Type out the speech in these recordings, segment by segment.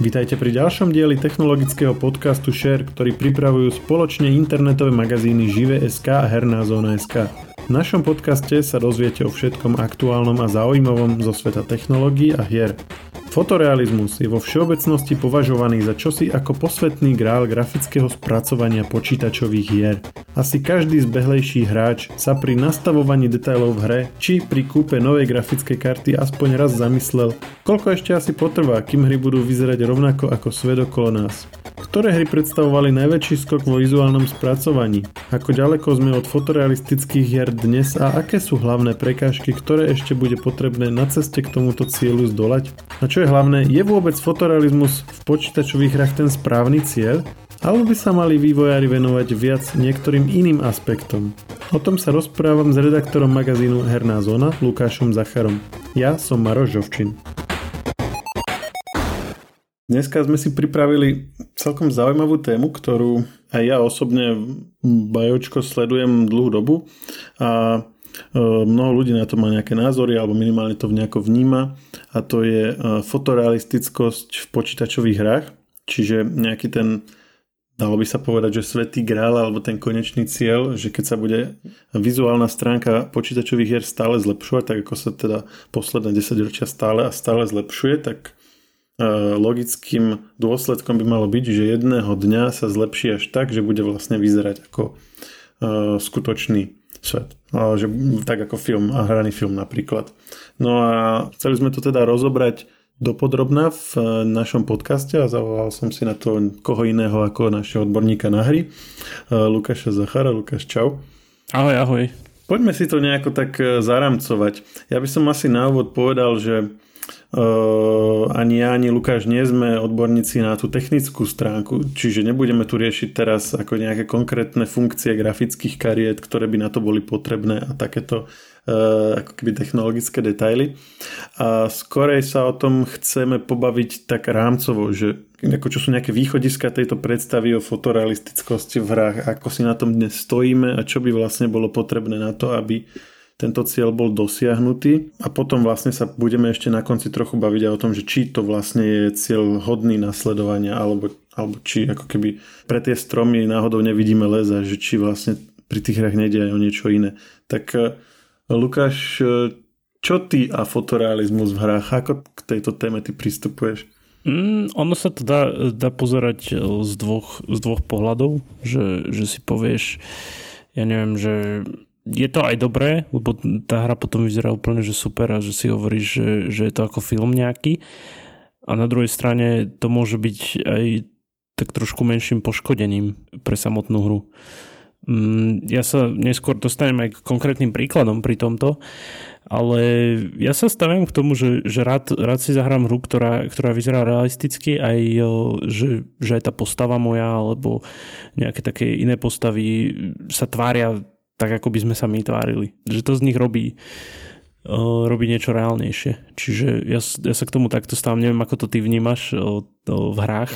Vítajte pri ďalšom dieli technologického podcastu Share, ktorý pripravujú spoločne internetové magazíny Žive.sk a Herná zóna.sk. V našom podcaste sa dozviete o všetkom aktuálnom a zaujímavom zo sveta technológií a hier. Fotorealizmus je vo všeobecnosti považovaný za čosi ako posvetný grál grafického spracovania počítačových hier. Asi každý zbehlejší hráč sa pri nastavovaní detailov v hre či pri kúpe novej grafickej karty aspoň raz zamyslel, koľko ešte asi potrvá, kým hry budú vyzerať rovnako ako svet okolo nás. Ktoré hry predstavovali najväčší skok vo vizuálnom spracovaní? Ako ďaleko sme od fotorealistických hier dnes a aké sú hlavné prekážky, ktoré ešte bude potrebné na ceste k tomuto cieľu zdolať? A čo je hlavné, je vôbec fotorealizmus v počítačových hrách ten správny cieľ? Alebo by sa mali vývojári venovať viac niektorým iným aspektom? O tom sa rozprávam s redaktorom magazínu Herná zóna Lukášom Zacharom. Ja som Maroš Žovčin. Dneska sme si pripravili celkom zaujímavú tému, ktorú aj ja osobne bajočko sledujem dlhú dobu a mnoho ľudí na to má nejaké názory alebo minimálne to nejako vníma a to je e, fotorealistickosť v počítačových hrách, čiže nejaký ten dalo by sa povedať, že svetý grál alebo ten konečný cieľ, že keď sa bude vizuálna stránka počítačových hier stále zlepšovať, tak ako sa teda posledné 10 ročia stále a stále zlepšuje, tak E, logickým dôsledkom by malo byť, že jedného dňa sa zlepší až tak, že bude vlastne vyzerať ako e, skutočný svet. Že, tak ako film a hraný film napríklad. No a chceli sme to teda rozobrať dopodrobná v e, našom podcaste a zavolal som si na to koho iného ako našeho odborníka na hry, Lukáša Zachara. Lukáš, čau. Ahoj, ahoj. Poďme si to nejako tak zaramcovať. Ja by som asi na úvod povedal, že ani ja, ani Lukáš nie sme odborníci na tú technickú stránku, čiže nebudeme tu riešiť teraz ako nejaké konkrétne funkcie grafických kariet, ktoré by na to boli potrebné a takéto uh, ako keby technologické detaily. A skorej sa o tom chceme pobaviť tak rámcovo, že ako čo sú nejaké východiska tejto predstavy o fotorealistickosti v hrách, ako si na tom dnes stojíme a čo by vlastne bolo potrebné na to, aby tento cieľ bol dosiahnutý a potom vlastne sa budeme ešte na konci trochu baviť aj o tom, že či to vlastne je cieľ hodný nasledovania alebo, alebo či ako keby pre tie stromy náhodou nevidíme leza, že či vlastne pri tých hrách nejde aj o niečo iné. Tak eh, Lukáš, eh, čo ty a fotorealizmus v hrách, ako k tejto téme ty pristupuješ? Mm, ono sa to dá, dá pozerať eh, z dvoch, z dvoch pohľadov, že, že si povieš, ja neviem, že je to aj dobré, lebo tá hra potom vyzerá úplne, že super a že si hovoríš, že, že je to ako film nejaký. A na druhej strane to môže byť aj tak trošku menším poškodením pre samotnú hru. Mm, ja sa neskôr dostanem aj k konkrétnym príkladom pri tomto, ale ja sa stavím k tomu, že, že rád, rád si zahrám hru, ktorá, ktorá vyzerá realisticky, aj že, že aj tá postava moja alebo nejaké také iné postavy sa tvária tak, ako by sme sa my tvárili. Že to z nich robí robí niečo reálnejšie. Čiže ja, ja sa k tomu takto stávam. Neviem, ako to ty vnímaš v hrách.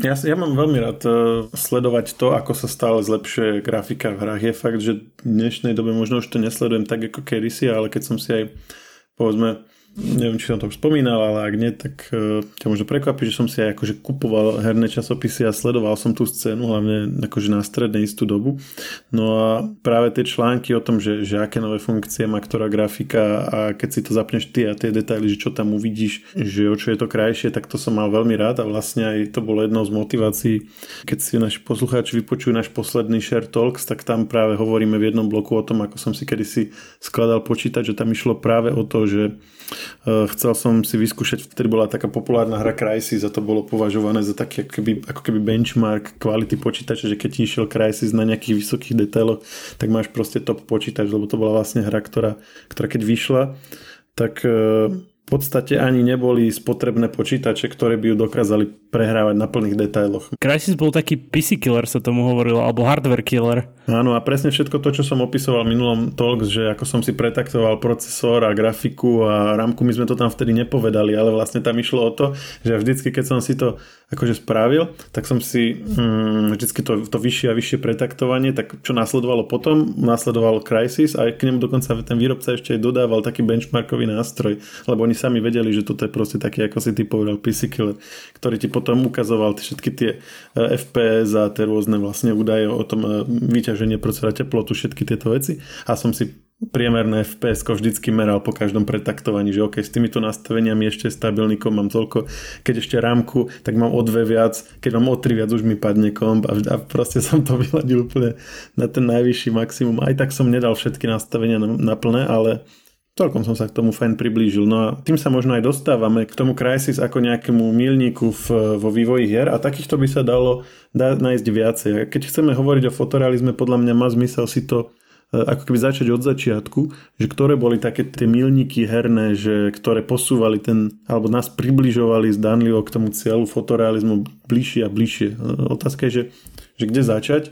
Ja, ja mám veľmi rád uh, sledovať to, ako sa stále zlepšuje grafika v hrách. Je fakt, že v dnešnej dobe možno už to nesledujem tak ako kedysi, ale keď som si aj povedzme neviem, či som to už spomínal, ale ak nie, tak uh, ťa možno prekvapí, že som si aj akože kupoval herné časopisy a sledoval som tú scénu, hlavne akože na strednej istú dobu. No a práve tie články o tom, že, že aké nové funkcie má ktorá grafika a keď si to zapneš ty a tie detaily, že čo tam uvidíš, že o čo je to krajšie, tak to som mal veľmi rád a vlastne aj to bolo jednou z motivácií, keď si naši poslucháči vypočujú náš posledný Share Talks, tak tam práve hovoríme v jednom bloku o tom, ako som si kedysi skladal počítať, že tam išlo práve o to, že chcel som si vyskúšať, vtedy bola taká populárna hra Crysis a to bolo považované za taký ako keby, ako keby benchmark kvality počítača, že keď ti išiel Crysis na nejakých vysokých detailoch, tak máš proste top počítač, lebo to bola vlastne hra, ktorá, ktorá keď vyšla, tak eh, podstate ani neboli spotrebné počítače, ktoré by ju dokázali prehrávať na plných detailoch. Crysis bol taký PC killer sa tomu hovorilo, alebo hardware killer. Áno a presne všetko to, čo som opisoval v minulom Talks, že ako som si pretaktoval procesor a grafiku a rámku, my sme to tam vtedy nepovedali, ale vlastne tam išlo o to, že vždycky, keď som si to akože spravil, tak som si mm, vždycky to, to vyššie a vyššie pretaktovanie, tak čo následovalo potom, následoval Crysis a k nemu dokonca ten výrobca ešte aj dodával taký benchmarkový nástroj, lebo oni sami vedeli, že toto je proste taký, ako si ty povedal, PC killer, ktorý ti potom ukazoval všetky tie e, FPS a tie rôzne vlastne údaje o tom e, vyťaženie procesora teplotu, všetky tieto veci a som si priemerné FPS vždycky meral po každom pretaktovaní, že OK, s týmito nastaveniami ešte stabilný komp mám toľko, keď ešte rámku, tak mám o dve viac, keď mám o tri viac, už mi padne komp a, a proste som to vyladil úplne na ten najvyšší maximum. Aj tak som nedal všetky nastavenia na, na plné, ale celkom som sa k tomu fajn priblížil. No a tým sa možno aj dostávame k tomu Crysis ako nejakému milníku v, vo vývoji hier a takýchto by sa dalo dá, nájsť viacej. Keď chceme hovoriť o fotorealizme, podľa mňa má zmysel si to E, ako keby začať od začiatku, že ktoré boli také tie milníky herné, že ktoré posúvali ten, alebo nás približovali zdanlivo k tomu cieľu fotorealizmu bližšie a bližšie. E, otázka je, že, že kde začať,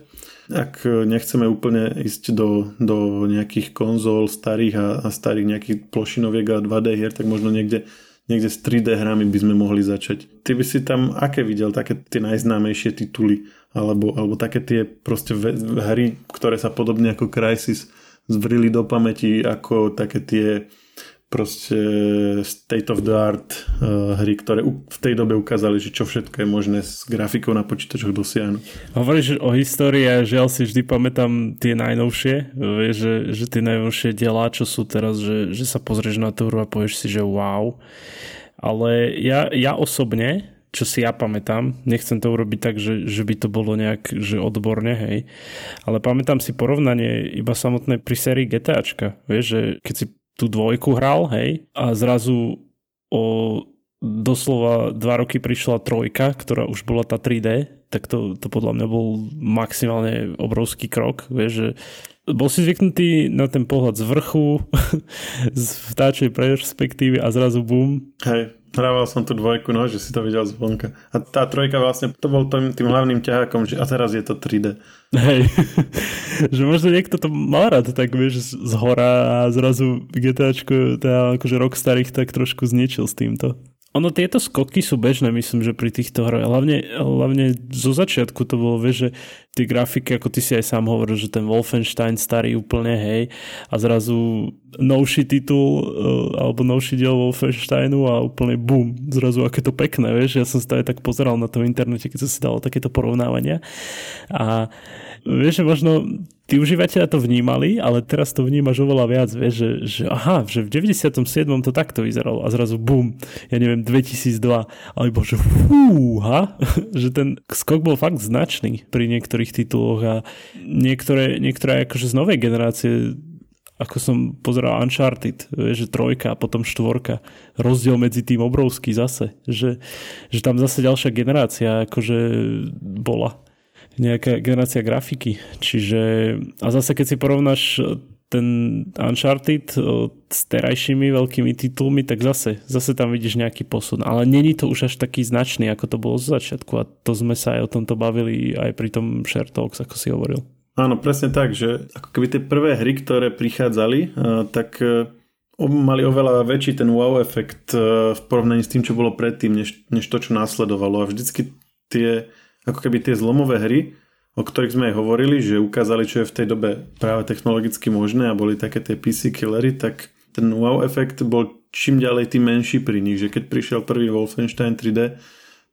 ak nechceme úplne ísť do, do nejakých konzol starých a, a starých nejakých plošinoviek a 2D hier, tak možno niekde niekde s 3D hrami by sme mohli začať. Ty by si tam aké videl, také tie najznámejšie tituly, alebo, alebo také tie proste hry, ktoré sa podobne ako Crysis zvrili do pamäti, ako také tie proste state of the art uh, hry, ktoré v tej dobe ukázali, že čo všetko je možné s grafikou na počítačoch dosiahnuť. Hovoríš o histórii a žiaľ si vždy pamätám tie najnovšie, vieš, že, že tie najnovšie diela, čo sú teraz, že, že sa pozrieš na tú hru a povieš si, že wow. Ale ja, ja osobne, čo si ja pamätám, nechcem to urobiť tak, že, že by to bolo nejak že odborne, hej, ale pamätám si porovnanie iba samotné pri sérii GTAčka, vieš, že keď si tú dvojku hral, hej, a zrazu o doslova dva roky prišla trojka, ktorá už bola tá 3D, tak to, to podľa mňa bol maximálne obrovský krok, vieš, že bol si zvyknutý na ten pohľad z vrchu, z vtáčej perspektívy a zrazu bum. Hej, Hrával som tu dvojku, no, že si to videl zvonka. A tá trojka vlastne, to bol tým, tým hlavným ťahákom, že a teraz je to 3D. Hej, že možno niekto to mal rád, tak vieš, z hora a zrazu GTAčko, teda akože rok starých tak trošku zničil s týmto. Ono tieto skoky sú bežné, myslím, že pri týchto hrách. Hlavne, hlavne zo začiatku to bolo, vieš, že tie grafiky, ako ty si aj sám hovoril, že ten Wolfenstein starý úplne, hej, a zrazu novší titul, eh, alebo novší diel Wolfensteinu a úplne bum, zrazu aké to pekné, vieš. Ja som sa tak pozeral na tom internete, keď som si dal takéto porovnávania. A vieš, možno tí užívateľia to vnímali, ale teraz to vnímaš oveľa viac, vieš, že, že aha, že v 97. to takto vyzeralo a zrazu bum, ja neviem, 2002, alebo že fúha, že ten skok bol fakt značný pri niektorých tituloch a niektoré, niektoré akože z novej generácie ako som pozeral Uncharted, že trojka a potom štvorka. Rozdiel medzi tým obrovský zase, že, že tam zase ďalšia generácia akože bola nejaká generácia grafiky. Čiže, a zase keď si porovnáš ten Uncharted s terajšími veľkými titulmi, tak zase, zase tam vidíš nejaký posun. Ale není to už až taký značný, ako to bolo z začiatku a to sme sa aj o tomto bavili aj pri tom Share Talks, ako si hovoril. Áno, presne tak, že ako keby tie prvé hry, ktoré prichádzali, tak e, mali oveľa väčší ten wow efekt v porovnaní s tým, čo bolo predtým, než, než to, čo následovalo. A vždycky tie ako keby tie zlomové hry, o ktorých sme aj hovorili, že ukázali, čo je v tej dobe práve technologicky možné a boli také tie PC killery, tak ten wow efekt bol čím ďalej tým menší pri nich, že keď prišiel prvý Wolfenstein 3D,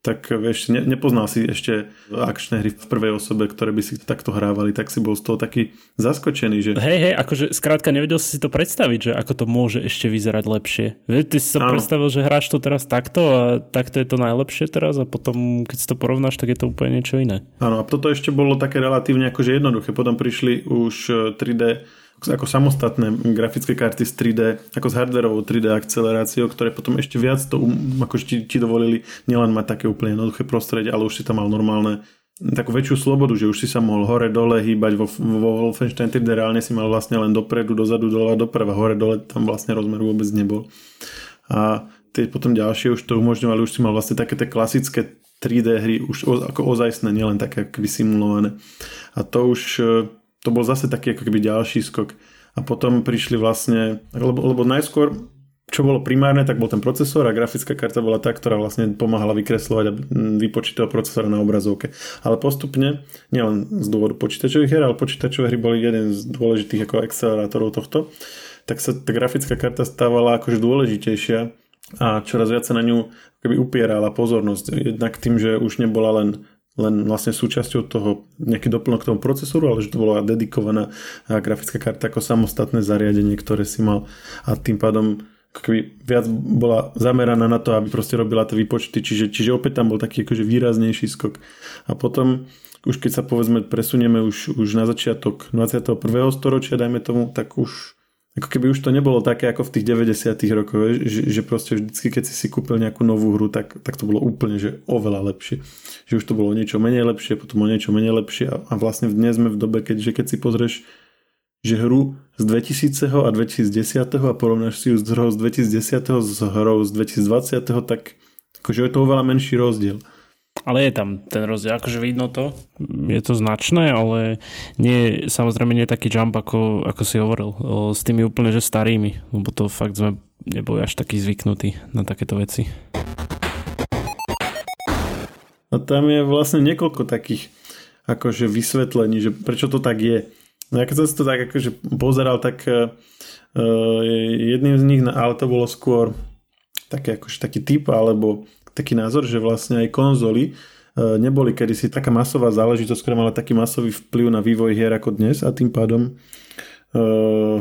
tak vieš, ne, nepoznal si ešte akčné hry v prvej osobe, ktoré by si takto hrávali, tak si bol z toho taký zaskočený, že... Hej, hej, akože skrátka nevedel si to predstaviť, že ako to môže ešte vyzerať lepšie. Vieš, ty si sa predstavil, že hráš to teraz takto a takto je to najlepšie teraz a potom, keď si to porovnáš, tak je to úplne niečo iné. Áno, a toto ešte bolo také relatívne akože jednoduché. Potom prišli už 3D eh, ako samostatné grafické karty z 3D, ako s hardwareovou 3D akceleráciou, ktoré potom ešte viac to um, ako ti, ti dovolili nielen mať také úplne jednoduché prostredie, ale už si tam mal normálne takú väčšiu slobodu, že už si sa mohol hore dole hýbať vo, vo Wolfenstein 3D reálne si mal vlastne len dopredu, dozadu, dole a doprava, hore dole tam vlastne rozmer vôbec nebol. A tie potom ďalšie už to umožňovali, už si mal vlastne také tie klasické 3D hry už ako ozajstné, nielen také akoby simulované. A to už to bol zase taký ako keby ďalší skok. A potom prišli vlastne, lebo, lebo najskôr čo bolo primárne, tak bol ten procesor a grafická karta bola tá, ktorá vlastne pomáhala vykreslovať a vypočiť procesora na obrazovke. Ale postupne, nielen z dôvodu počítačových hier, ale počítačové hry boli jeden z dôležitých ako akcelerátorov tohto, tak sa tá grafická karta stávala akože dôležitejšia a čoraz viac sa na ňu keby upierala pozornosť. Jednak tým, že už nebola len len vlastne súčasťou toho nejaký doplnok k tomu procesoru, ale že to bola dedikovaná grafická karta ako samostatné zariadenie, ktoré si mal a tým pádom keby viac bola zameraná na to, aby proste robila tie výpočty, čiže, čiže opäť tam bol taký akože výraznejší skok. A potom už keď sa povedzme presunieme už, už na začiatok 21. storočia, dajme tomu, tak už ako keby už to nebolo také ako v tých 90 rokoch, že, že proste vždycky, keď si si kúpil nejakú novú hru, tak, tak to bolo úplne, že oveľa lepšie. Že už to bolo niečo menej lepšie, potom o niečo menej lepšie a, a vlastne dnes sme v dobe, keď, že keď si pozrieš že hru z 2000 a 2010 a porovnáš si ju z hrou z 2010 s hrou z 2020, tak akože je to oveľa menší rozdiel. Ale je tam ten rozdiel, akože vidno to. Je to značné, ale nie, samozrejme nie taký jump, ako, ako si hovoril, s tými úplne že starými, lebo to fakt sme neboli až takí zvyknutí na takéto veci. A tam je vlastne niekoľko takých akože vysvetlení, že prečo to tak je. No ja keď som si to tak akože pozeral, tak uh, jedným z nich, ale to bolo skôr taký, akože taký typ, alebo taký názor, že vlastne aj konzoly neboli kedysi taká masová záležitosť, ktorá mala taký masový vplyv na vývoj hier ako dnes a tým pádom e,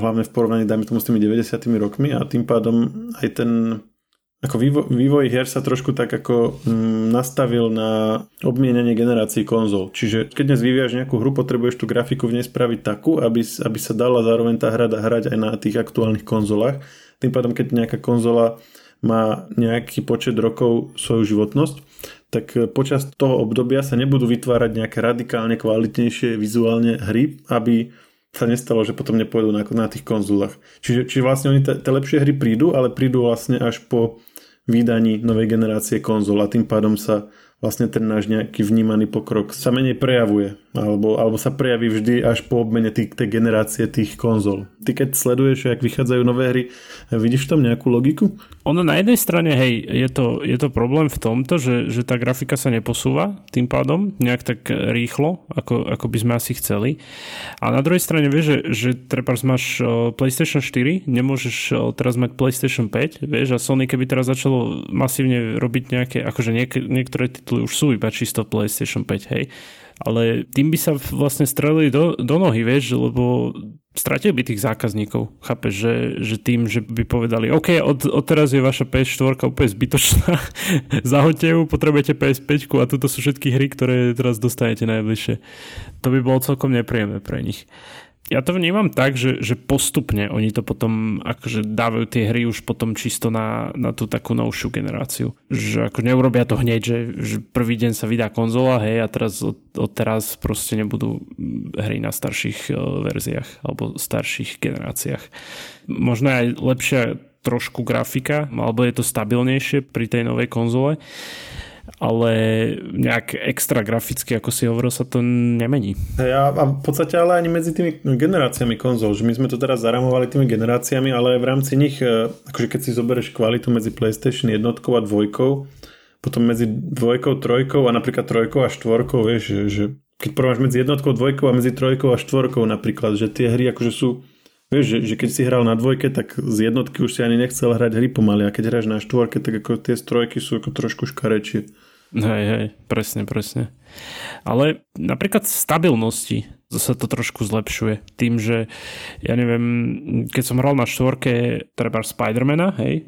hlavne v porovnaní dajme tomu s tými 90 rokmi a tým pádom aj ten ako vývoj, vývoj hier sa trošku tak ako mm, nastavil na obmienenie generácií konzol. Čiže keď dnes vyvíjaš nejakú hru, potrebuješ tú grafiku v nej spraviť takú, aby, aby sa dala zároveň tá hra hrať aj na tých aktuálnych konzolách. Tým pádom, keď nejaká konzola má nejaký počet rokov svoju životnosť, tak počas toho obdobia sa nebudú vytvárať nejaké radikálne kvalitnejšie vizuálne hry, aby sa nestalo, že potom nepôjdu na, na tých konzolách. Čiže, čiže vlastne oni tie lepšie hry prídu, ale prídu vlastne až po vydaní novej generácie konzol a tým pádom sa vlastne ten náš nejaký vnímaný pokrok sa menej prejavuje alebo, alebo sa prejaví vždy až po obmene tých, tej generácie tých konzol. Ty keď sleduješ, jak vychádzajú nové hry, vidíš tam nejakú logiku? Ono na jednej strane, hej, je to, je to problém v tomto, že, že tá grafika sa neposúva tým pádom nejak tak rýchlo, ako, ako by sme asi chceli. A na druhej strane vieš, že, že treba máš PlayStation 4, nemôžeš teraz mať PlayStation 5, vieš, a Sony keby teraz začalo masívne robiť nejaké, akože niek- niektoré tituly už sú iba čisto PlayStation 5, hej. Ale tým by sa vlastne strelili do, do nohy, vieš, lebo stratil by tých zákazníkov. Chápeš, že, že tým, že by povedali, OK, od, od teraz je vaša PS4 úplne zbytočná, zahoďte ju, potrebujete PS5 a toto sú všetky hry, ktoré teraz dostanete najbližšie. To by bolo celkom nepríjemné pre nich ja to vnímam tak, že, že postupne oni to potom akože dávajú tie hry už potom čisto na, na tú takú novšiu generáciu. Že ako neurobia to hneď, že, že prvý deň sa vydá konzola, hej, a teraz od, od teraz proste nebudú hry na starších uh, verziách alebo starších generáciách. Možno aj lepšia trošku grafika, alebo je to stabilnejšie pri tej novej konzole ale nejak extra graficky, ako si hovoril, sa to nemení. Hey, a, v podstate ale ani medzi tými generáciami konzol, že my sme to teraz zaramovali tými generáciami, ale v rámci nich, e, akože keď si zoberieš kvalitu medzi PlayStation jednotkou a dvojkou, potom medzi dvojkou, trojkou a napríklad trojkou a štvorkou, vieš, že, že keď porovnáš medzi jednotkou, dvojkou a medzi trojkou a štvorkou napríklad, že tie hry akože sú Vieš, že, že keď si hral na dvojke, tak z jednotky už si ani nechcel hrať hry pomaly a keď hráš na štvorke, tak ako tie strojky sú ako trošku škarečie. Hej, hej, presne, presne. Ale napríklad stabilnosti zase to trošku zlepšuje. Tým, že ja neviem, keď som hral na štvorke treba Spidermana, hej,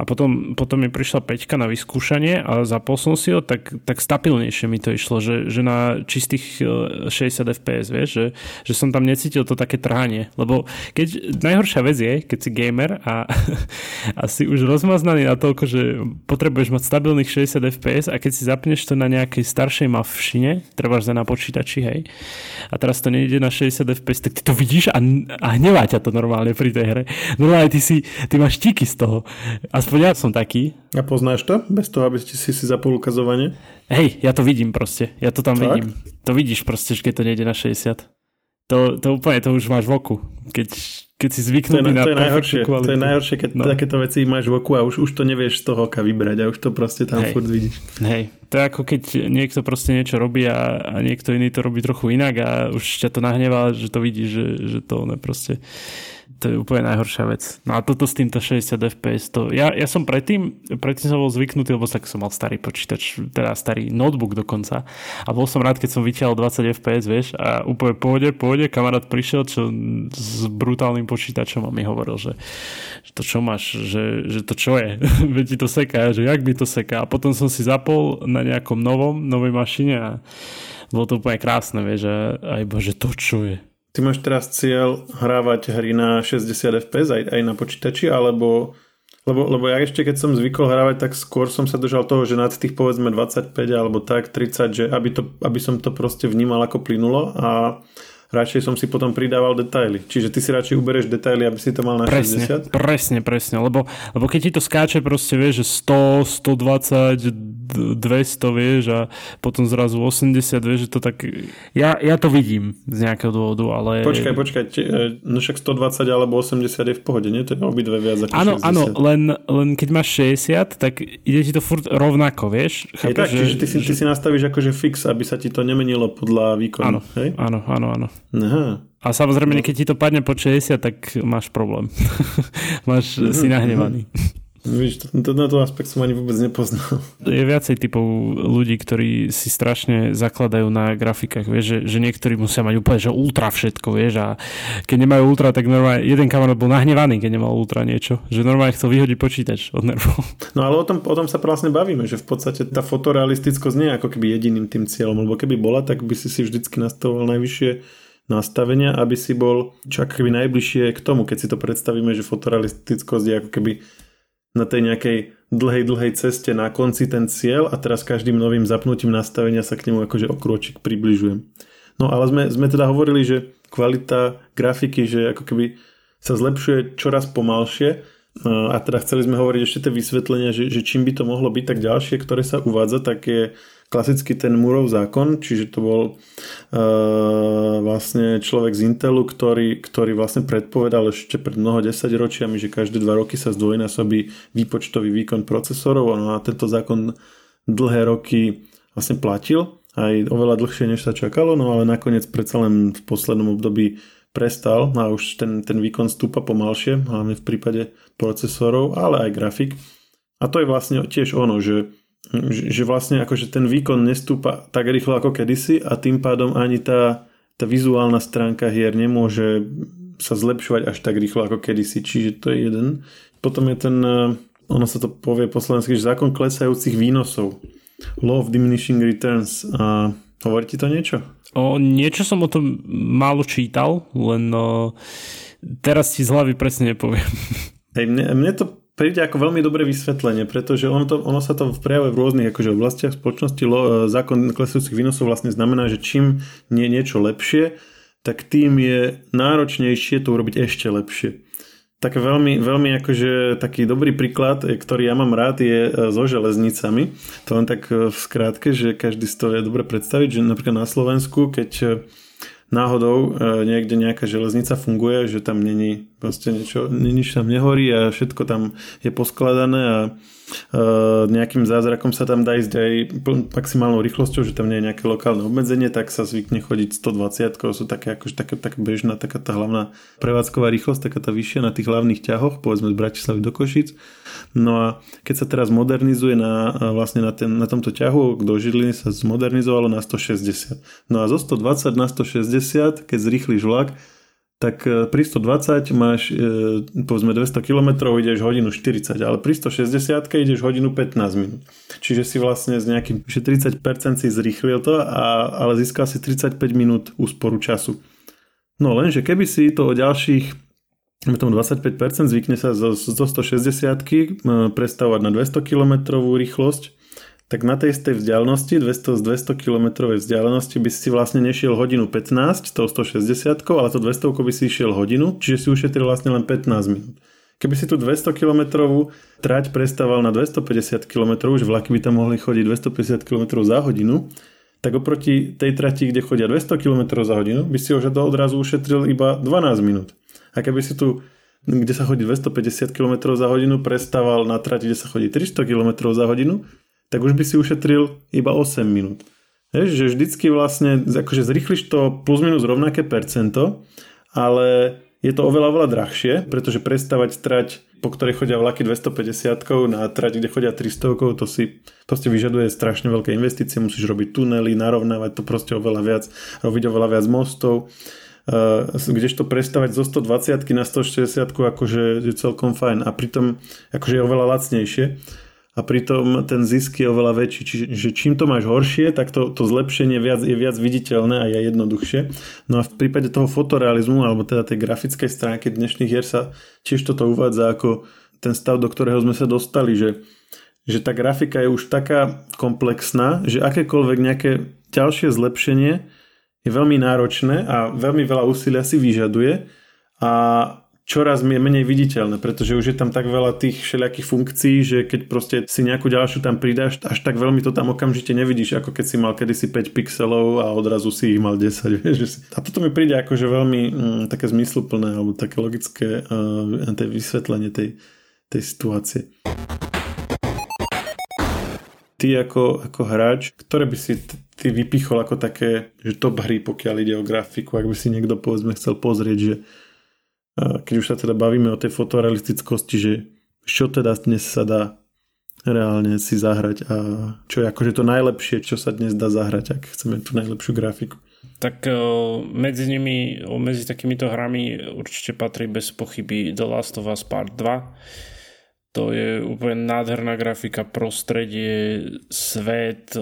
a potom, potom mi prišla peťka na vyskúšanie a zapol som si ho, tak, tak stabilnejšie mi to išlo, že, že na čistých 60 e, fps, vieš, že, že som tam necítil to také trhanie, lebo keď, najhoršia vec je, keď si gamer a, a si už rozmaznaný na toľko, že potrebuješ mať stabilných 60 fps a keď si zapneš to na nejakej staršej mavšine, trebáš za na počítači, hej, a teraz to nejde na 60 fps, tak ty to vidíš a, a hnevá ťa to normálne pri tej hre. Normálne ty si, ty máš tiky z toho. Aspoň ja som taký. A poznáš to? Bez toho, aby ste si si zapol ukazovanie? Hej, ja to vidím proste. Ja to tam tak? vidím. To vidíš proste, keď to nejde na 60. To, to úplne, to už máš v oku. Keď keď si zvyknutý to je, na to je najhoršie, kvalitu. To je najhoršie, keď no. takéto veci máš v oku a už, už to nevieš z toho oka vybrať a už to proste tam Hej. furt vidíš. Hej, to je ako keď niekto proste niečo robí a, a niekto iný to robí trochu inak a už ťa to nahnevá, že to vidíš, že, že to ne proste To je úplne najhoršia vec. No a toto s týmto 60 fps, to... Ja, ja som predtým, predtým som bol zvyknutý, lebo tak som mal starý počítač, teda starý notebook dokonca. A bol som rád, keď som vyťahol 20 fps, vieš, a úplne pôjde, pôjde, kamarát prišiel čo, s brutálnym počítačom a mi hovoril, že, že to čo máš, že, že to čo je, veď ti to seká, že jak by to seká. A potom som si zapol na nejakom novom, novej mašine a bolo to úplne krásne, vieš, a aj bože, to čo je. Ty máš teraz cieľ hrávať hry na 60 fps aj, aj na počítači, alebo lebo, lebo ja ešte keď som zvykol hrávať, tak skôr som sa držal toho, že nad tých povedzme 25 alebo tak 30, že aby, to, aby som to proste vnímal ako plynulo a radšej som si potom pridával detaily. Čiže ty si radšej ubereš detaily, aby si to mal na presne, 60? Presne, presne, lebo, lebo keď ti to skáče proste, vieš, že 100, 120, 200, vieš, a potom zrazu 80, vieš, že to tak... Ja, ja to vidím z nejakého dôvodu, ale... Počkaj, počkaj, e, no však 120 alebo 80 je v pohode, nie? To je obidve viac ako Áno, 60. áno, len, len keď máš 60, tak ide ti to furt rovnako, vieš? Chápeš, tak, že, čiže ty si, ty si nastavíš akože fix, aby sa ti to nemenilo podľa výkonu, áno, hej? Áno, áno, áno. Aha. A samozrejme, no. keď ti to padne po 60, tak máš problém. máš mm-hmm. si nahnevaný. Víš, tento aspekt som ani vôbec nepoznal. Je viacej typov ľudí, ktorí si strašne zakladajú na grafikách, vieš, že, že niektorí musia mať úplne, že ultra všetko, vieš, a keď nemajú ultra, tak normálne, jeden kamarát bol nahnevaný, keď nemal ultra niečo, že normálne chcel vyhodiť počítač od nervov. No ale o tom, o tom sa vlastne bavíme, že v podstate tá fotorealistickosť nie je ako keby jediným tým cieľom, lebo keby bola, tak by si si vždycky nastavoval najvyššie nastavenia, aby si bol keby najbližšie k tomu, keď si to predstavíme, že fotorealistickosť je ako keby na tej nejakej dlhej, dlhej ceste na konci ten cieľ a teraz každým novým zapnutím nastavenia sa k nemu akože okročik približujem. No ale sme, sme teda hovorili, že kvalita grafiky, že ako keby sa zlepšuje čoraz pomalšie a teda chceli sme hovoriť ešte tie vysvetlenia, že, že čím by to mohlo byť, tak ďalšie, ktoré sa uvádza, tak je klasicky ten Murov zákon, čiže to bol uh, vlastne človek z Intelu, ktorý, ktorý vlastne predpovedal ešte pred mnoho desať ročiami, že každé dva roky sa zdvojnásobí výpočtový výkon procesorov. No a tento zákon dlhé roky vlastne platil. Aj oveľa dlhšie, než sa čakalo, no ale nakoniec predsa len v poslednom období prestal. A už ten, ten výkon stúpa pomalšie, hlavne v prípade procesorov, ale aj grafik. A to je vlastne tiež ono, že že vlastne akože ten výkon nestúpa tak rýchlo ako kedysi a tým pádom ani tá, tá vizuálna stránka hier nemôže sa zlepšovať až tak rýchlo ako kedysi. Čiže to je jeden. Potom je ten, eh, ono sa to povie po slovensky, že zákon klesajúcich výnosov. Law of diminishing returns. A hovorí ti to niečo? O, niečo som o tom málo čítal, len o, teraz ti z hlavy presne nepoviem. Hej, mne, mne to príde ako veľmi dobré vysvetlenie, pretože ono, to, ono sa to prejavuje v rôznych akože, oblastiach spoločnosti. Lo, e, zákon klesujúcich výnosov vlastne znamená, že čím nie niečo lepšie, tak tým je náročnejšie to urobiť ešte lepšie. Tak veľmi, veľmi akože taký dobrý príklad, e, ktorý ja mám rád, je e, so železnicami. To len tak v skrátke, že každý si to vie dobre predstaviť, že napríklad na Slovensku, keď náhodou niekde nejaká železnica funguje, že tam není proste niečo, nič tam nehorí a všetko tam je poskladané a nejakým zázrakom sa tam dá ísť aj maximálnou rýchlosťou, že tam nie je nejaké lokálne obmedzenie, tak sa zvykne chodiť 120, sú také, akože také, také bežná, taká tá hlavná prevádzková rýchlosť, taká tá vyššia na tých hlavných ťahoch, povedzme z Bratislavy do Košic. No a keď sa teraz modernizuje na, vlastne na, ten, na tomto ťahu, do Žiliny sa zmodernizovalo na 160. No a zo 120 na 160, keď zrýchliš vlak, tak e, pri 120 máš e, povedzme 200 km, ideš hodinu 40, ale pri 160 ideš hodinu 15 minút. Čiže si vlastne z nejakým, že 30% si zrýchlil to, a, ale získal si 35 minút úsporu času. No lenže keby si to o ďalších tomu 25% zvykne sa zo, zo 160 prestavovať na 200 km rýchlosť, tak na tej istej vzdialenosti, 200 z 200 km vzdialenosti by si vlastne nešiel hodinu 15 tou 160, ale to 200 by si išiel hodinu, čiže si ušetril vlastne len 15 minút. Keby si tú 200 km trať prestával na 250 km, už vlaky by tam mohli chodiť 250 km za hodinu, tak oproti tej trati, kde chodia 200 km za hodinu, by si už odrazu ušetril iba 12 minút. A keby si tu kde sa chodí 250 km za hodinu, prestával na trati, kde sa chodí 300 km za hodinu, tak už by si ušetril iba 8 minút. Vieš, že vždycky vlastne, akože zrychliš to plus minus rovnaké percento, ale je to oveľa, oveľa drahšie, pretože prestavať trať, po ktorej chodia vlaky 250 na trať, kde chodia 300 to si proste vyžaduje strašne veľké investície, musíš robiť tunely, narovnávať to proste oveľa viac, robiť oveľa viac mostov. Uh, kdežto prestavať zo 120 na 160 akože je celkom fajn a pritom akože je oveľa lacnejšie a pritom ten zisk je oveľa väčší. Čiže čím to máš horšie, tak to, to zlepšenie viac, je viac viditeľné a je jednoduchšie. No a v prípade toho fotorealizmu, alebo teda tej grafickej stránky dnešných hier sa tiež toto uvádza ako ten stav, do ktorého sme sa dostali, že, že tá grafika je už taká komplexná, že akékoľvek nejaké ďalšie zlepšenie je veľmi náročné a veľmi veľa úsilia si vyžaduje a čoraz menej viditeľné, pretože už je tam tak veľa tých všelijakých funkcií, že keď proste si nejakú ďalšiu tam pridáš, až tak veľmi to tam okamžite nevidíš, ako keď si mal kedysi 5 pixelov a odrazu si ich mal 10. Vieš. A toto mi príde akože veľmi mm, také zmysluplné alebo také logické uh, tej vysvetlenie tej, tej situácie. Ty ako, ako hráč, ktoré by si ty vypichol ako také, že top hry, pokiaľ ide o grafiku, ak by si niekto povedzme chcel pozrieť, že keď už sa teda bavíme o tej fotorealistickosti, že čo teda dnes sa dá reálne si zahrať a čo je akože to najlepšie, čo sa dnes dá zahrať, ak chceme tú najlepšiu grafiku. Tak medzi nimi, medzi takýmito hrami určite patrí bez pochyby The Last of Us Part 2. To je úplne nádherná grafika, prostredie, svet,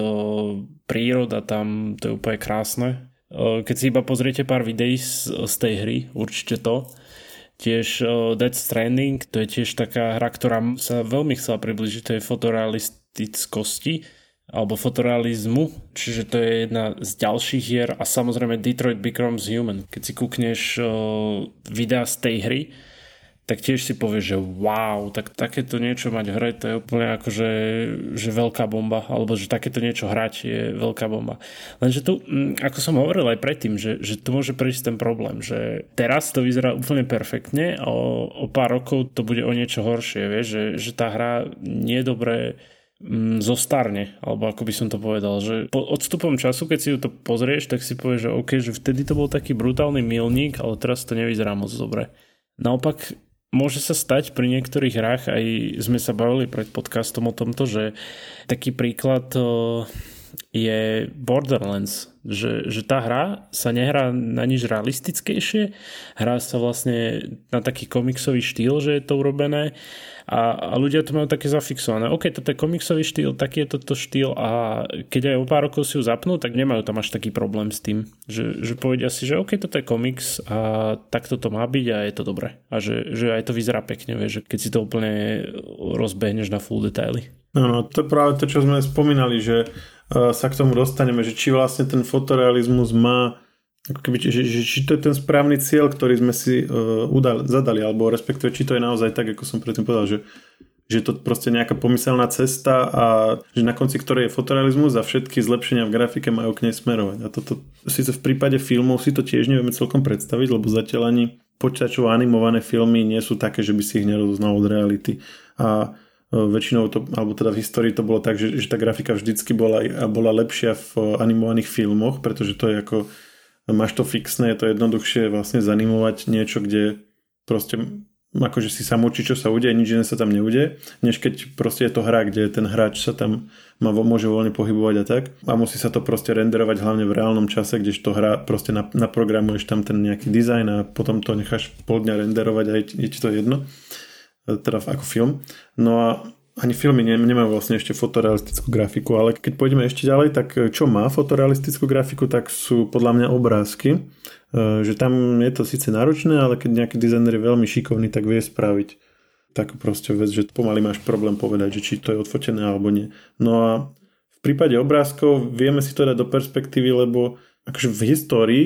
príroda tam, to je úplne krásne. Keď si iba pozriete pár videí z, z tej hry, určite to. Tiež uh, Dead Stranding, to je tiež taká hra, ktorá sa veľmi chcela približiť tej fotorealistickosti alebo fotorealizmu, čiže to je jedna z ďalších hier a samozrejme Detroit Becomes Human. Keď si kúkneš uh, videa z tej hry, tak tiež si povie, že wow, tak takéto niečo mať v hre, to je úplne ako, že, že veľká bomba, alebo že takéto niečo hrať je veľká bomba. Lenže tu, mm, ako som hovoril aj predtým, že, že tu môže prísť ten problém, že teraz to vyzerá úplne perfektne o, o pár rokov to bude o niečo horšie, vieš, že, že tá hra nie je dobré mm, zostarne, alebo ako by som to povedal, že po odstupom času, keď si ju to pozrieš, tak si povieš, že OK, že vtedy to bol taký brutálny milník, ale teraz to nevyzerá moc dobre. Naopak môže sa stať pri niektorých hrách, aj sme sa bavili pred podcastom o tomto, že taký príklad je Borderlands, že, že tá hra sa nehrá na nič realistickejšie, hrá sa vlastne na taký komiksový štýl, že je to urobené a, a ľudia to majú také zafixované. OK, toto je komiksový štýl, taký je toto štýl a keď aj o pár rokov si ju zapnú, tak nemajú tam až taký problém s tým, že, že povedia si, že OK, toto je komiks a takto to má byť a je to dobré. A že, že aj to vyzerá pekne, vieš, keď si to úplne rozbehneš na full detaily. Áno, to je práve to, čo sme spomínali, že sa k tomu dostaneme, že či vlastne ten fotorealizmus má keby, že, že, či to je ten správny cieľ, ktorý sme si uh, udali, zadali, alebo respektíve, či to je naozaj tak, ako som predtým povedal, že, že je to proste nejaká pomyselná cesta a že na konci ktorej je fotorealizmus a všetky zlepšenia v grafike majú k nej smerovať. A toto síce v prípade filmov si to tiež nevieme celkom predstaviť, lebo zatiaľ ani počítačovo animované filmy nie sú také, že by si ich nerozoznal od reality. A väčšinou to, alebo teda v histórii to bolo tak, že, že tá grafika vždycky bola, bola lepšia v animovaných filmoch, pretože to je ako máš to fixné, je to jednoduchšie vlastne zanimovať niečo, kde proste akože si sa učí, čo sa udeje, nič iné sa tam neudeje, než keď proste je to hra, kde ten hráč sa tam má, môže voľne pohybovať a tak. A musí sa to proste renderovať hlavne v reálnom čase, kdežto hra proste naprogramuješ tam ten nejaký dizajn a potom to necháš pol dňa renderovať a je, je ti to jedno teda ako film. No a ani filmy nemajú vlastne ešte fotorealistickú grafiku, ale keď pôjdeme ešte ďalej, tak e, čo má fotorealistickú grafiku, tak sú podľa mňa obrázky, e, že tam je to síce náročné, ale keď nejaký dizajner je veľmi šikovný, tak vie spraviť takú proste vec, že pomaly máš problém povedať, že či to je odfotené alebo nie. No a v prípade obrázkov vieme si to dať do perspektívy, lebo akože v histórii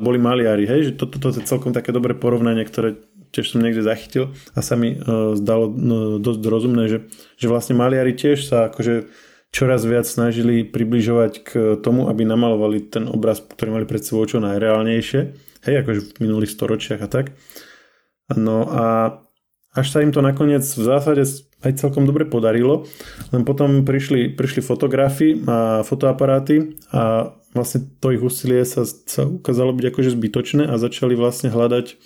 boli maliari, hej, že toto to, to je celkom také dobré porovnanie, ktoré tiež som niekde zachytil a sa mi uh, zdalo no, dosť rozumné, že, že vlastne maliari tiež sa akože čoraz viac snažili približovať k tomu, aby namalovali ten obraz, ktorý mali pred sebou čo najreálnejšie, hej, akože v minulých storočiach a tak. No a až sa im to nakoniec v zásade aj celkom dobre podarilo, len potom prišli, prišli fotografi a fotoaparáty a vlastne to ich úsilie sa, sa ukázalo byť akože zbytočné a začali vlastne hľadať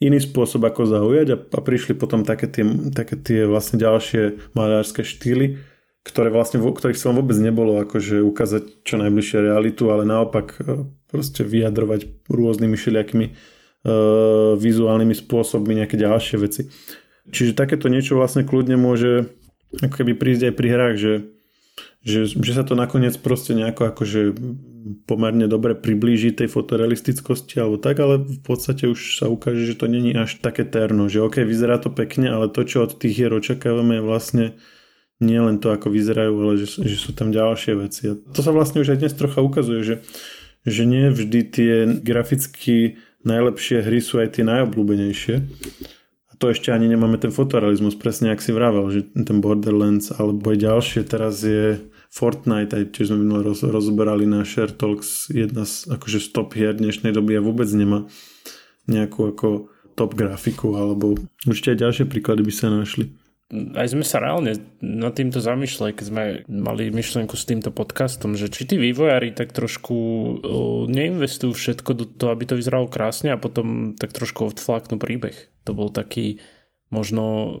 iný spôsob, ako zaujať a, a prišli potom také tie, také tie vlastne ďalšie malárske štýly, ktoré vlastne, v ktorých sa vôbec nebolo akože ukázať čo najbližšie realitu, ale naopak e, proste vyjadrovať rôznymi všelijakými uh, vizuálnymi spôsobmi nejaké ďalšie veci. Čiže takéto niečo vlastne kľudne môže ako keby prísť aj pri hrách, že že, že sa to nakoniec proste nejako akože pomerne dobre priblíži tej fotorealistickosti alebo tak, ale v podstate už sa ukáže, že to není až také terno, že ok, vyzerá to pekne, ale to, čo od tých hier očakávame je vlastne nie len to, ako vyzerajú, ale že, že sú tam ďalšie veci. A to sa vlastne už aj dnes trocha ukazuje, že, že nie vždy tie graficky najlepšie hry sú aj tie najobľúbenejšie to ešte ani nemáme ten fotorealizmus, presne ak si vravel, že ten Borderlands alebo aj ďalšie, teraz je Fortnite, aj tiež sme minulé roz, rozberali na Share Talks, jedna z akože stop hier dnešnej doby a vôbec nemá nejakú ako top grafiku, alebo určite aj ďalšie príklady by sa našli aj sme sa reálne nad týmto zamýšľali, keď sme mali myšlienku s týmto podcastom, že či tí vývojári tak trošku neinvestujú všetko do toho, aby to vyzeralo krásne a potom tak trošku odfláknú príbeh. To bol taký možno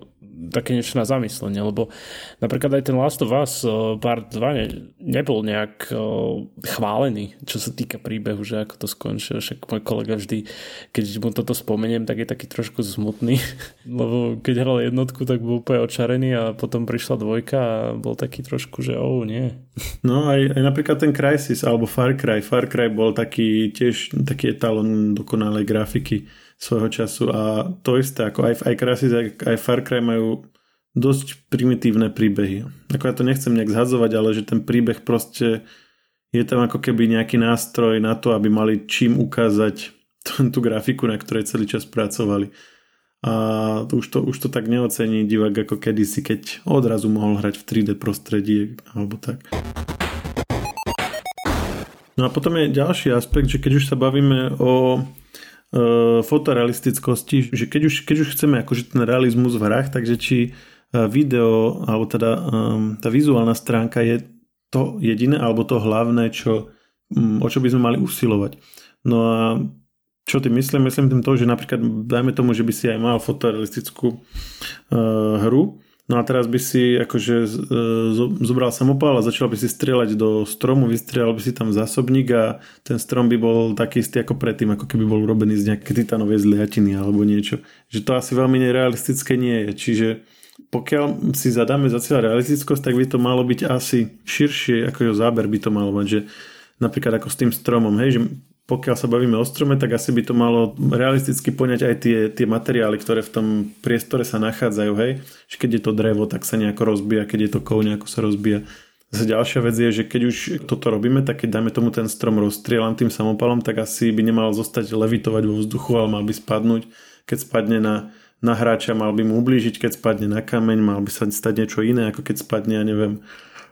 také niečo na zamyslenie, lebo napríklad aj ten Last of Us eh, part 2 ne, nebol nejak eh, chválený, čo sa týka príbehu, že ako to skončilo. Však môj kolega vždy, keď mu toto spomeniem, tak je taký trošku smutný, lebo keď hral jednotku, tak bol úplne očarený a potom prišla dvojka a bol taký trošku, že oh, nie. No aj, aj napríklad ten Crysis alebo Far Cry. Far Cry bol taký tiež taký etalon dokonalej grafiky svojho času a to isté, ako aj, aj Crysis, aj, aj Far Cry majú dosť primitívne príbehy. Ako ja to nechcem nejak zhadzovať, ale že ten príbeh proste je tam ako keby nejaký nástroj na to, aby mali čím ukázať tú grafiku, na ktorej celý čas pracovali. A už to, už to tak neocení divák ako kedysi, keď odrazu mohol hrať v 3D prostredí alebo tak. No a potom je ďalší aspekt, že keď už sa bavíme o fotorealistickosti, že keď už, keď už chceme akože ten realizmus v hrách, takže či uh, video, alebo teda um, tá vizuálna stránka je to jediné, alebo to hlavné, čo, um, o čo by sme mali usilovať. No a čo ty myslím? Myslím tým to, že napríklad dajme tomu, že by si aj mal fotorealistickú uh, hru, No a teraz by si akože e, zobral samopal a začal by si strieľať do stromu, vystrieľal by si tam zásobník a ten strom by bol taký istý ako predtým, ako keby bol urobený z nejaké titanovej zliatiny alebo niečo. Že to asi veľmi nerealistické nie je. Čiže pokiaľ si zadáme za cieľ realistickosť, tak by to malo byť asi širšie, ako jeho záber by to malo mať, že napríklad ako s tým stromom, hej, že pokiaľ sa bavíme o strome, tak asi by to malo realisticky poňať aj tie, tie materiály, ktoré v tom priestore sa nachádzajú, hej. Že keď je to drevo, tak sa nejako rozbíja, keď je to kov, nejako sa rozbíja. Zase ďalšia vec je, že keď už toto robíme, tak keď dáme tomu ten strom rozstrieľam tým samopalom, tak asi by nemal zostať levitovať vo vzduchu, ale mal by spadnúť. Keď spadne na, na hráča, mal by mu ublížiť, keď spadne na kameň, mal by sa stať niečo iné, ako keď spadne, ja neviem,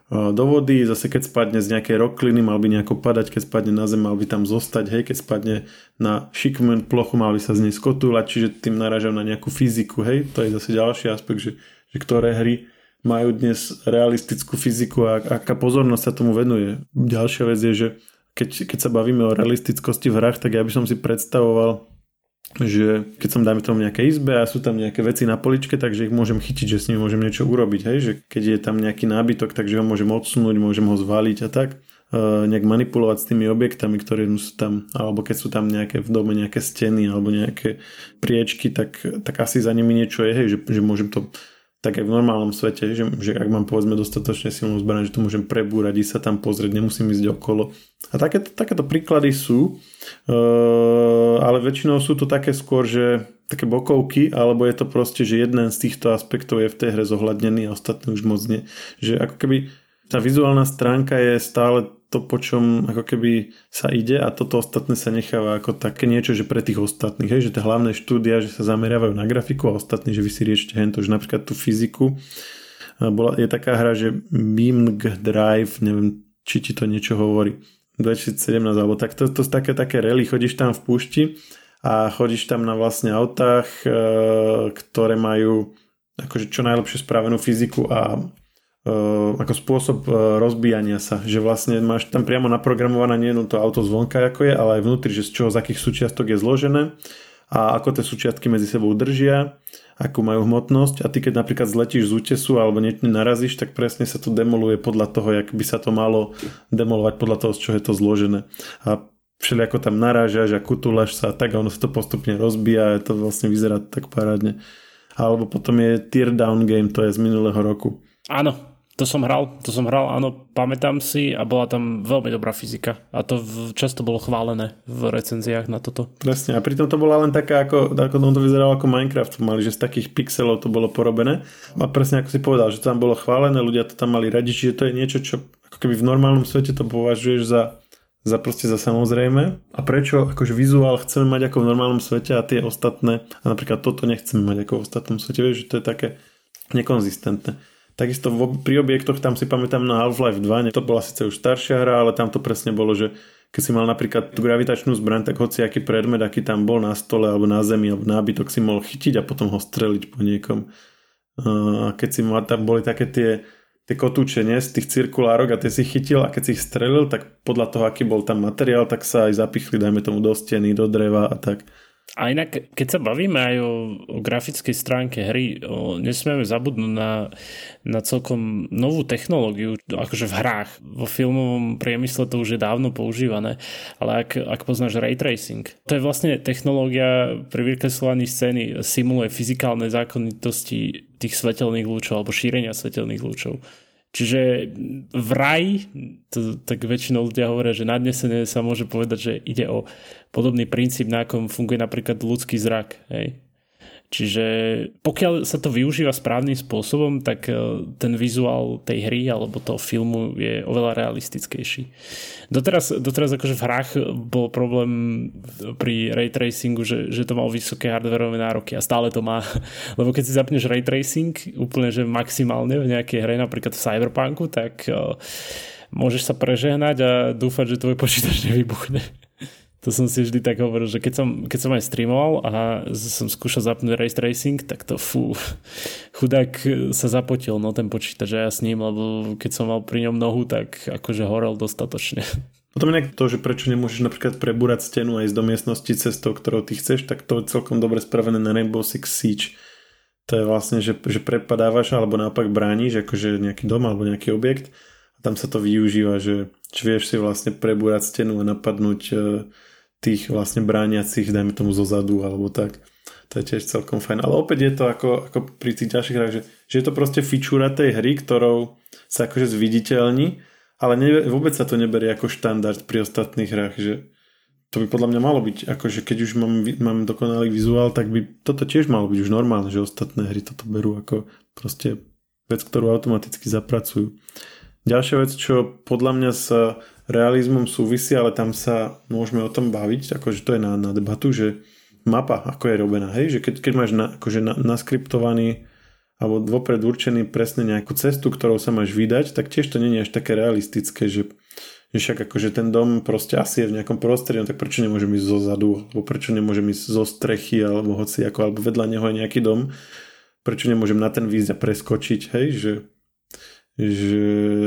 do vody, zase keď spadne z nejakej rokliny, mal by nejako padať, keď spadne na zem, mal by tam zostať, hej, keď spadne na šikmen plochu, mal by sa z nej skotúľať, čiže tým naražam na nejakú fyziku, hej, to je zase ďalší aspekt, že, že ktoré hry majú dnes realistickú fyziku a aká pozornosť sa tomu venuje. Ďalšia vec je, že keď, keď sa bavíme o realistickosti v hrách, tak ja by som si predstavoval že keď som dajme tomu nejaké izbe a sú tam nejaké veci na poličke, takže ich môžem chytiť, že s nimi môžem niečo urobiť, hej? že keď je tam nejaký nábytok, takže ho môžem odsunúť, môžem ho zvaliť a tak uh, nejak manipulovať s tými objektami, ktoré sú tam, alebo keď sú tam nejaké v dome nejaké steny alebo nejaké priečky, tak, tak asi za nimi niečo je, hej, že, že môžem to tak aj v normálnom svete, že, že ak mám povedzme dostatočne silnú zbraň, že to môžem prebúrať, ísť sa tam pozrieť, nemusím ísť okolo. A takéto, takéto príklady sú, uh, ale väčšinou sú to také skôr, že také bokovky, alebo je to proste, že jeden z týchto aspektov je v tej hre zohľadnený a ostatní už moc nie. Že ako keby tá vizuálna stránka je stále to, po čom ako keby sa ide a toto ostatné sa necháva ako také niečo, že pre tých ostatných, hej, že tie hlavné štúdia, že sa zameriavajú na grafiku a ostatní, že vy si riešite hento, že napríklad tú fyziku. Bola, je taká hra, že Mimg Drive, neviem, či ti to niečo hovorí. 2017 alebo tak, to, to, to také, také rally, chodíš tam v púšti a chodíš tam na vlastne autách, e, ktoré majú akože čo najlepšie spravenú fyziku a ako spôsob eh, rozbíjania sa, že vlastne máš tam priamo naprogramované nie to auto zvonka ako je, ale aj vnútri, že z čoho z akých súčiastok je zložené a ako tie súčiastky medzi sebou držia, akú majú hmotnosť a ty keď napríklad zletíš z útesu alebo niečo narazíš, tak presne sa to demoluje podľa toho, jak by sa to malo demolovať podľa toho, z čo je to zložené. A všelijako tam narážaš a kutuláš sa a tak a ono sa to postupne rozbíja a to vlastne vyzerá tak parádne. Alebo potom je Tear Down Game, to je z minulého roku. Áno, to som hral, to som hral, áno, pamätám si a bola tam veľmi dobrá fyzika a to v, často bolo chválené v recenziách na toto. Presne a pritom to bola len taká, ako, ako to vyzeralo ako Minecraft, mali, že z takých pixelov to bolo porobené a presne ako si povedal, že to tam bolo chválené, ľudia to tam mali radi, čiže to je niečo, čo ako keby v normálnom svete to považuješ za za proste za samozrejme a prečo akože vizuál chceme mať ako v normálnom svete a tie ostatné a napríklad toto nechceme mať ako v ostatnom svete, vieš, že to je také nekonzistentné. Takisto pri objektoch tam si pamätám na Half-Life 2, to bola síce už staršia hra, ale tam to presne bolo, že keď si mal napríklad tú gravitačnú zbraň, tak hoci aký predmet, aký tam bol na stole alebo na zemi alebo nábytok si mohol chytiť a potom ho streliť po niekom. A keď si mal, tam boli také tie, tie kotúče nie, z tých cirkulárok a tie si chytil a keď si ich strelil, tak podľa toho, aký bol tam materiál, tak sa aj zapichli, dajme tomu, do steny, do dreva a tak. A inak, keď sa bavíme aj o, o grafickej stránke hry, o, nesmieme zabudnúť na, na celkom novú technológiu, akože v hrách. Vo filmovom priemysle to už je dávno používané, ale ak, ak poznáš ray tracing, to je vlastne technológia pri vykreslovaní scény, simuluje fyzikálne zákonitosti tých svetelných lúčov alebo šírenia svetelných lúčov. Čiže v raj, to, tak väčšinou ľudia hovoria, že nadnesene sa môže povedať, že ide o podobný princíp, na akom funguje napríklad ľudský zrak. Hej. Čiže pokiaľ sa to využíva správnym spôsobom, tak e, ten vizuál tej hry alebo toho filmu je oveľa realistickejší. Doteraz, doteraz akože v hrách bol problém pri ray tracingu, že, že to mal vysoké hardwareové nároky a stále to má. Lebo keď si zapneš ray tracing úplne že maximálne v nejakej hre, napríklad v Cyberpunku, tak uh, môžeš sa prežehnať a dúfať, že tvoj počítač nevybuchne. To som si vždy tak hovoril, že keď som, keď som aj streamoval a som skúšal zapnúť race tracing, tak to fú, chudák sa zapotil no ten počítač a ja s ním, lebo keď som mal pri ňom nohu, tak akože horel dostatočne. Potom inak to, že prečo nemôžeš napríklad prebúrať stenu aj z do miestnosti cestou, ktorou ty chceš, tak to je celkom dobre spravené na Rainbow Six Siege. To je vlastne, že, že prepadávaš alebo naopak brániš, akože nejaký dom alebo nejaký objekt a tam sa to využíva, že, že vieš si vlastne prebúrať stenu a napadnúť uh, tých vlastne brániacich, dajme tomu zo zadu alebo tak. To je tiež celkom fajn. Ale opäť je to ako, ako pri tých ďalších hrách, že, že je to proste fičúra tej hry, ktorou sa akože zviditeľní, ale ne, vôbec sa to neberie ako štandard pri ostatných hrách, že to by podľa mňa malo byť, akože keď už mám, mám dokonalý vizuál, tak by toto tiež malo byť už normálne, že ostatné hry toto berú ako proste vec, ktorú automaticky zapracujú. Ďalšia vec, čo podľa mňa sa realizmom súvisí, ale tam sa môžeme o tom baviť, akože to je na, na debatu, že mapa, ako je robená, hej, že keď, keď máš na, akože na, naskriptovaný alebo vopred určený presne nejakú cestu, ktorou sa máš vydať, tak tiež to je až také realistické, že, že však akože ten dom proste asi je v nejakom prostredí, no tak prečo nemôžem ísť zo zadu, alebo prečo nemôžem ísť zo strechy, alebo hoci ako, alebo vedľa neho je nejaký dom, prečo nemôžem na ten výjsť a preskočiť, hej, že že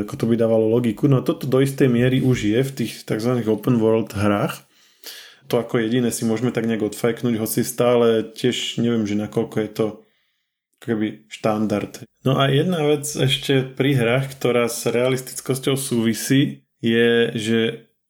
ako to by dávalo logiku. No toto do istej miery už je v tých tzv. open world hrách. To ako jediné si môžeme tak nejak odfajknúť, hoci stále tiež neviem, že nakoľko je to keby štandard. No a jedna vec ešte pri hrách, ktorá s realistickosťou súvisí, je, že,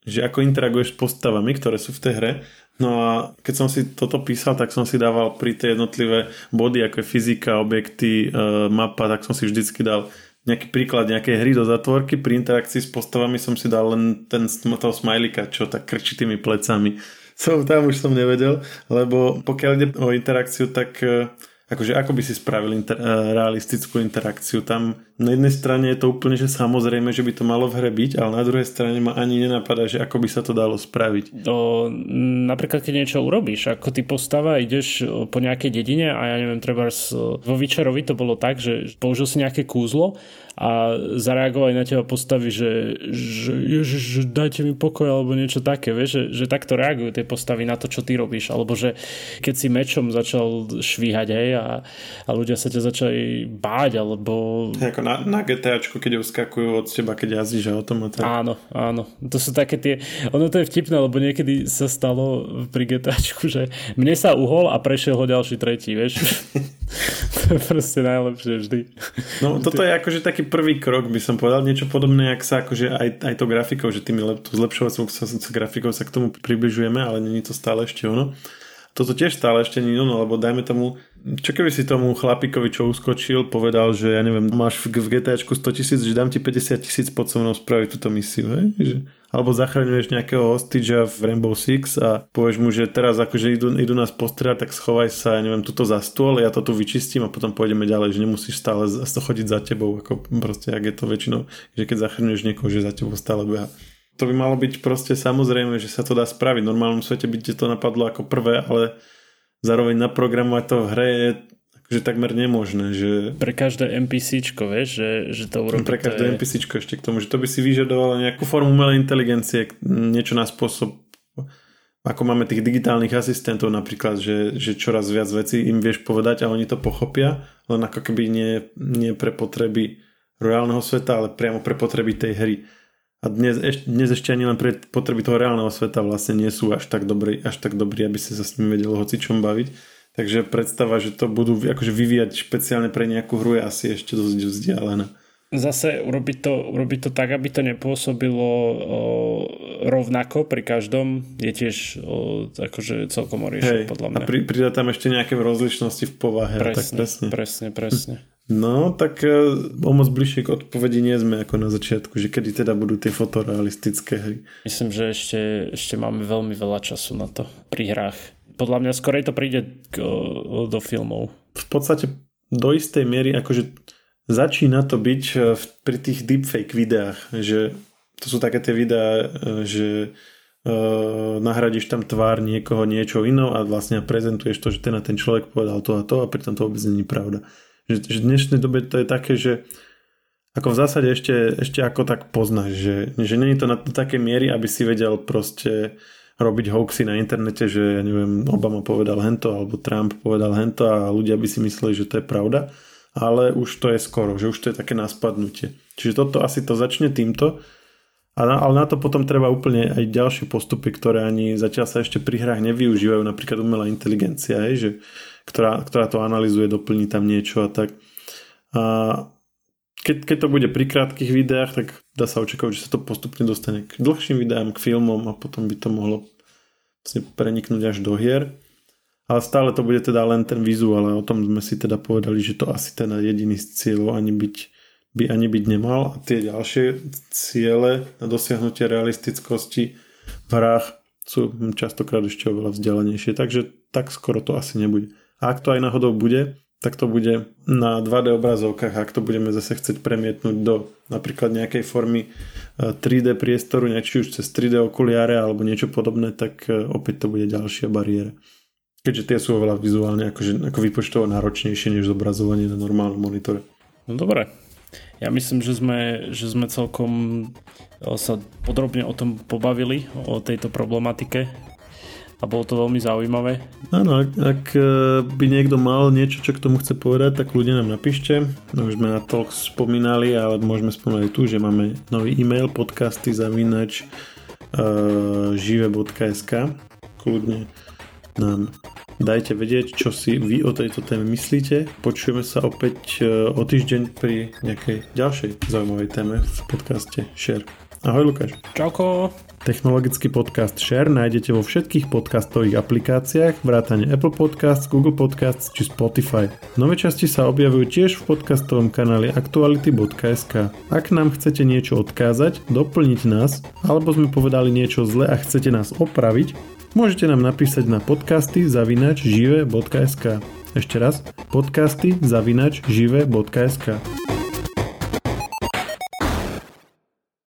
že ako interaguješ s postavami, ktoré sú v tej hre. No a keď som si toto písal, tak som si dával pri tie jednotlivé body, ako je fyzika, objekty, e, mapa, tak som si vždycky dal nejaký príklad nejakej hry do zatvorky, pri interakcii s postavami som si dal len ten toho smajlika, čo tak krčí tými plecami. Som tam už som nevedel, lebo pokiaľ ide o interakciu, tak uh, akože ako by si spravil inter, uh, realistickú interakciu. Tam na jednej strane je to úplne, že samozrejme, že by to malo v hre byť, ale na druhej strane ma ani nenapadá, že ako by sa to dalo spraviť. To, napríklad, keď niečo urobíš, ako ty postava, ideš po nejakej dedine a ja neviem, treba vo Vyčerovi to bolo tak, že použil si nejaké kúzlo a zareagovali na teba postavy, že, že ježiš, dajte mi pokoj alebo niečo také, vieš, že, že takto reagujú tie postavy na to, čo ty robíš, alebo že keď si mečom začal švíhať, hej, a a, a ľudia sa ťa začali báť, alebo... Ako na, na GTAčku, keď uskakujú od teba, keď jazdíš autom a tak. Áno, áno. To sú také tie... Ono to je vtipné, lebo niekedy sa stalo pri GTAčku, že mne sa uhol a prešiel ho ďalší tretí, vieš. to je proste najlepšie vždy. No toto je akože taký prvý krok, by som povedal. Niečo podobné, jak sa akože aj, aj to grafikou, že tými zlepšovacou grafikou sa k tomu približujeme, ale není to stále ešte ono toto tiež stále ešte nie ono, lebo dajme tomu, čo keby si tomu chlapíkovi, čo uskočil, povedal, že ja neviem, máš v GTAčku 100 tisíc, že dám ti 50 tisíc pod so mnou spraviť túto misiu, hej? Že, alebo zachraňuješ nejakého hostage v Rainbow Six a povieš mu, že teraz akože idú, idú nás postrieľať, tak schovaj sa, ja neviem, tuto za stôl, ja to tu vyčistím a potom pôjdeme ďalej, že nemusíš stále chodiť za tebou, ako proste, ak je to väčšinou, že keď zachraňuješ niekoho, že za tebou stále beha to by malo byť proste samozrejme, že sa to dá spraviť. V normálnom svete by ti to napadlo ako prvé, ale zároveň naprogramovať to v hre je akože takmer nemožné. Že... Pre každé NPCčko, vieš, že, že to urobí. Pre každé je... NPCčko ešte k tomu, že to by si vyžadovalo nejakú formu umelej inteligencie, niečo na spôsob ako máme tých digitálnych asistentov napríklad, že, že čoraz viac vecí im vieš povedať a oni to pochopia, len ako keby nie, nie pre potreby reálneho sveta, ale priamo pre potreby tej hry. A dnes, eš, dnes ešte ani len pre potreby toho reálneho sveta vlastne nie sú až tak dobrí, až tak dobrí, aby si sa s nimi vedel čom baviť. Takže predstava, že to budú akože vyvíjať špeciálne pre nejakú hru je asi ešte dosť vzdialená. Zase urobiť to, urobiť to tak, aby to nepôsobilo o, rovnako pri každom, je tiež o, akože celkom oriešenie podľa mňa. A pri, pridá tam ešte nejaké rozlišnosti v povahe. Presne, tak presne. presne, presne. No, tak e, o moc bližšie k odpovedi nie sme ako na začiatku, že kedy teda budú tie fotorealistické hry. Myslím, že ešte, ešte máme veľmi veľa času na to pri hrách. Podľa mňa skorej to príde k, do filmov. V podstate do istej miery akože začína to byť e, pri tých deepfake videách, že to sú také tie videá, e, že uh, nahradíš tam tvár niekoho niečo inou a vlastne prezentuješ to, že ten a ten človek povedal to a to a pritom to vôbec není pravda. Že, že v dnešnej dobe to je také, že ako v zásade ešte, ešte ako tak poznáš, že, že není to na také miery, aby si vedel proste robiť hoaxy na internete, že ja neviem, Obama povedal hento alebo Trump povedal hento a ľudia by si mysleli, že to je pravda, ale už to je skoro, že už to je také naspadnutie. Čiže toto asi to začne týmto, ale na to potom treba úplne aj ďalšie postupy, ktoré ani zatiaľ sa ešte pri hrách nevyužívajú, napríklad umelá inteligencia, hej, že ktorá, ktorá to analizuje, doplní tam niečo a tak. A keď, keď to bude pri krátkých videách, tak dá sa očakávať, že sa to postupne dostane k dlhším videám, k filmom a potom by to mohlo vlastne preniknúť až do hier. Ale stále to bude teda len ten vizuál a o tom sme si teda povedali, že to asi ten jediný z cieľov ani byť, by ani byť nemal. A tie ďalšie ciele na dosiahnutie realistickosti v hrách sú častokrát ešte oveľa vzdialenejšie, takže tak skoro to asi nebude. A ak to aj náhodou bude, tak to bude na 2D obrazovkách, ak to budeme zase chcieť premietnúť do napríklad nejakej formy 3D e, priestoru, či už cez 3D okuliare alebo niečo podobné, tak e, opäť to bude ďalšia bariéra. Keďže tie sú oveľa vizuálne akože, ako vypočtovo náročnejšie než zobrazovanie na normálnom monitore. No dobre. Ja myslím, že sme, že sme celkom e, sa podrobne o tom pobavili, o tejto problematike a bolo to veľmi zaujímavé. Áno, ak, ak e, by niekto mal niečo, čo k tomu chce povedať, tak ľudia nám napíšte. No, už sme na to spomínali, ale môžeme spomenúť tu, že máme nový e-mail podcasty zavinač uh, žive.sk kľudne nám dajte vedieť, čo si vy o tejto téme myslíte. Počujeme sa opäť uh, o týždeň pri nejakej ďalšej zaujímavej téme v podcaste Share. Ahoj Lukáš. Čauko. Technologický podcast Share nájdete vo všetkých podcastových aplikáciách, vrátane Apple Podcasts, Google Podcasts či Spotify. Nové časti sa objavujú tiež v podcastovom kanáli aktuality.sk. Ak nám chcete niečo odkázať, doplniť nás, alebo sme povedali niečo zle a chcete nás opraviť, môžete nám napísať na podcasty zavinač žive.sk. Ešte raz, podcasty zavinač žive.sk.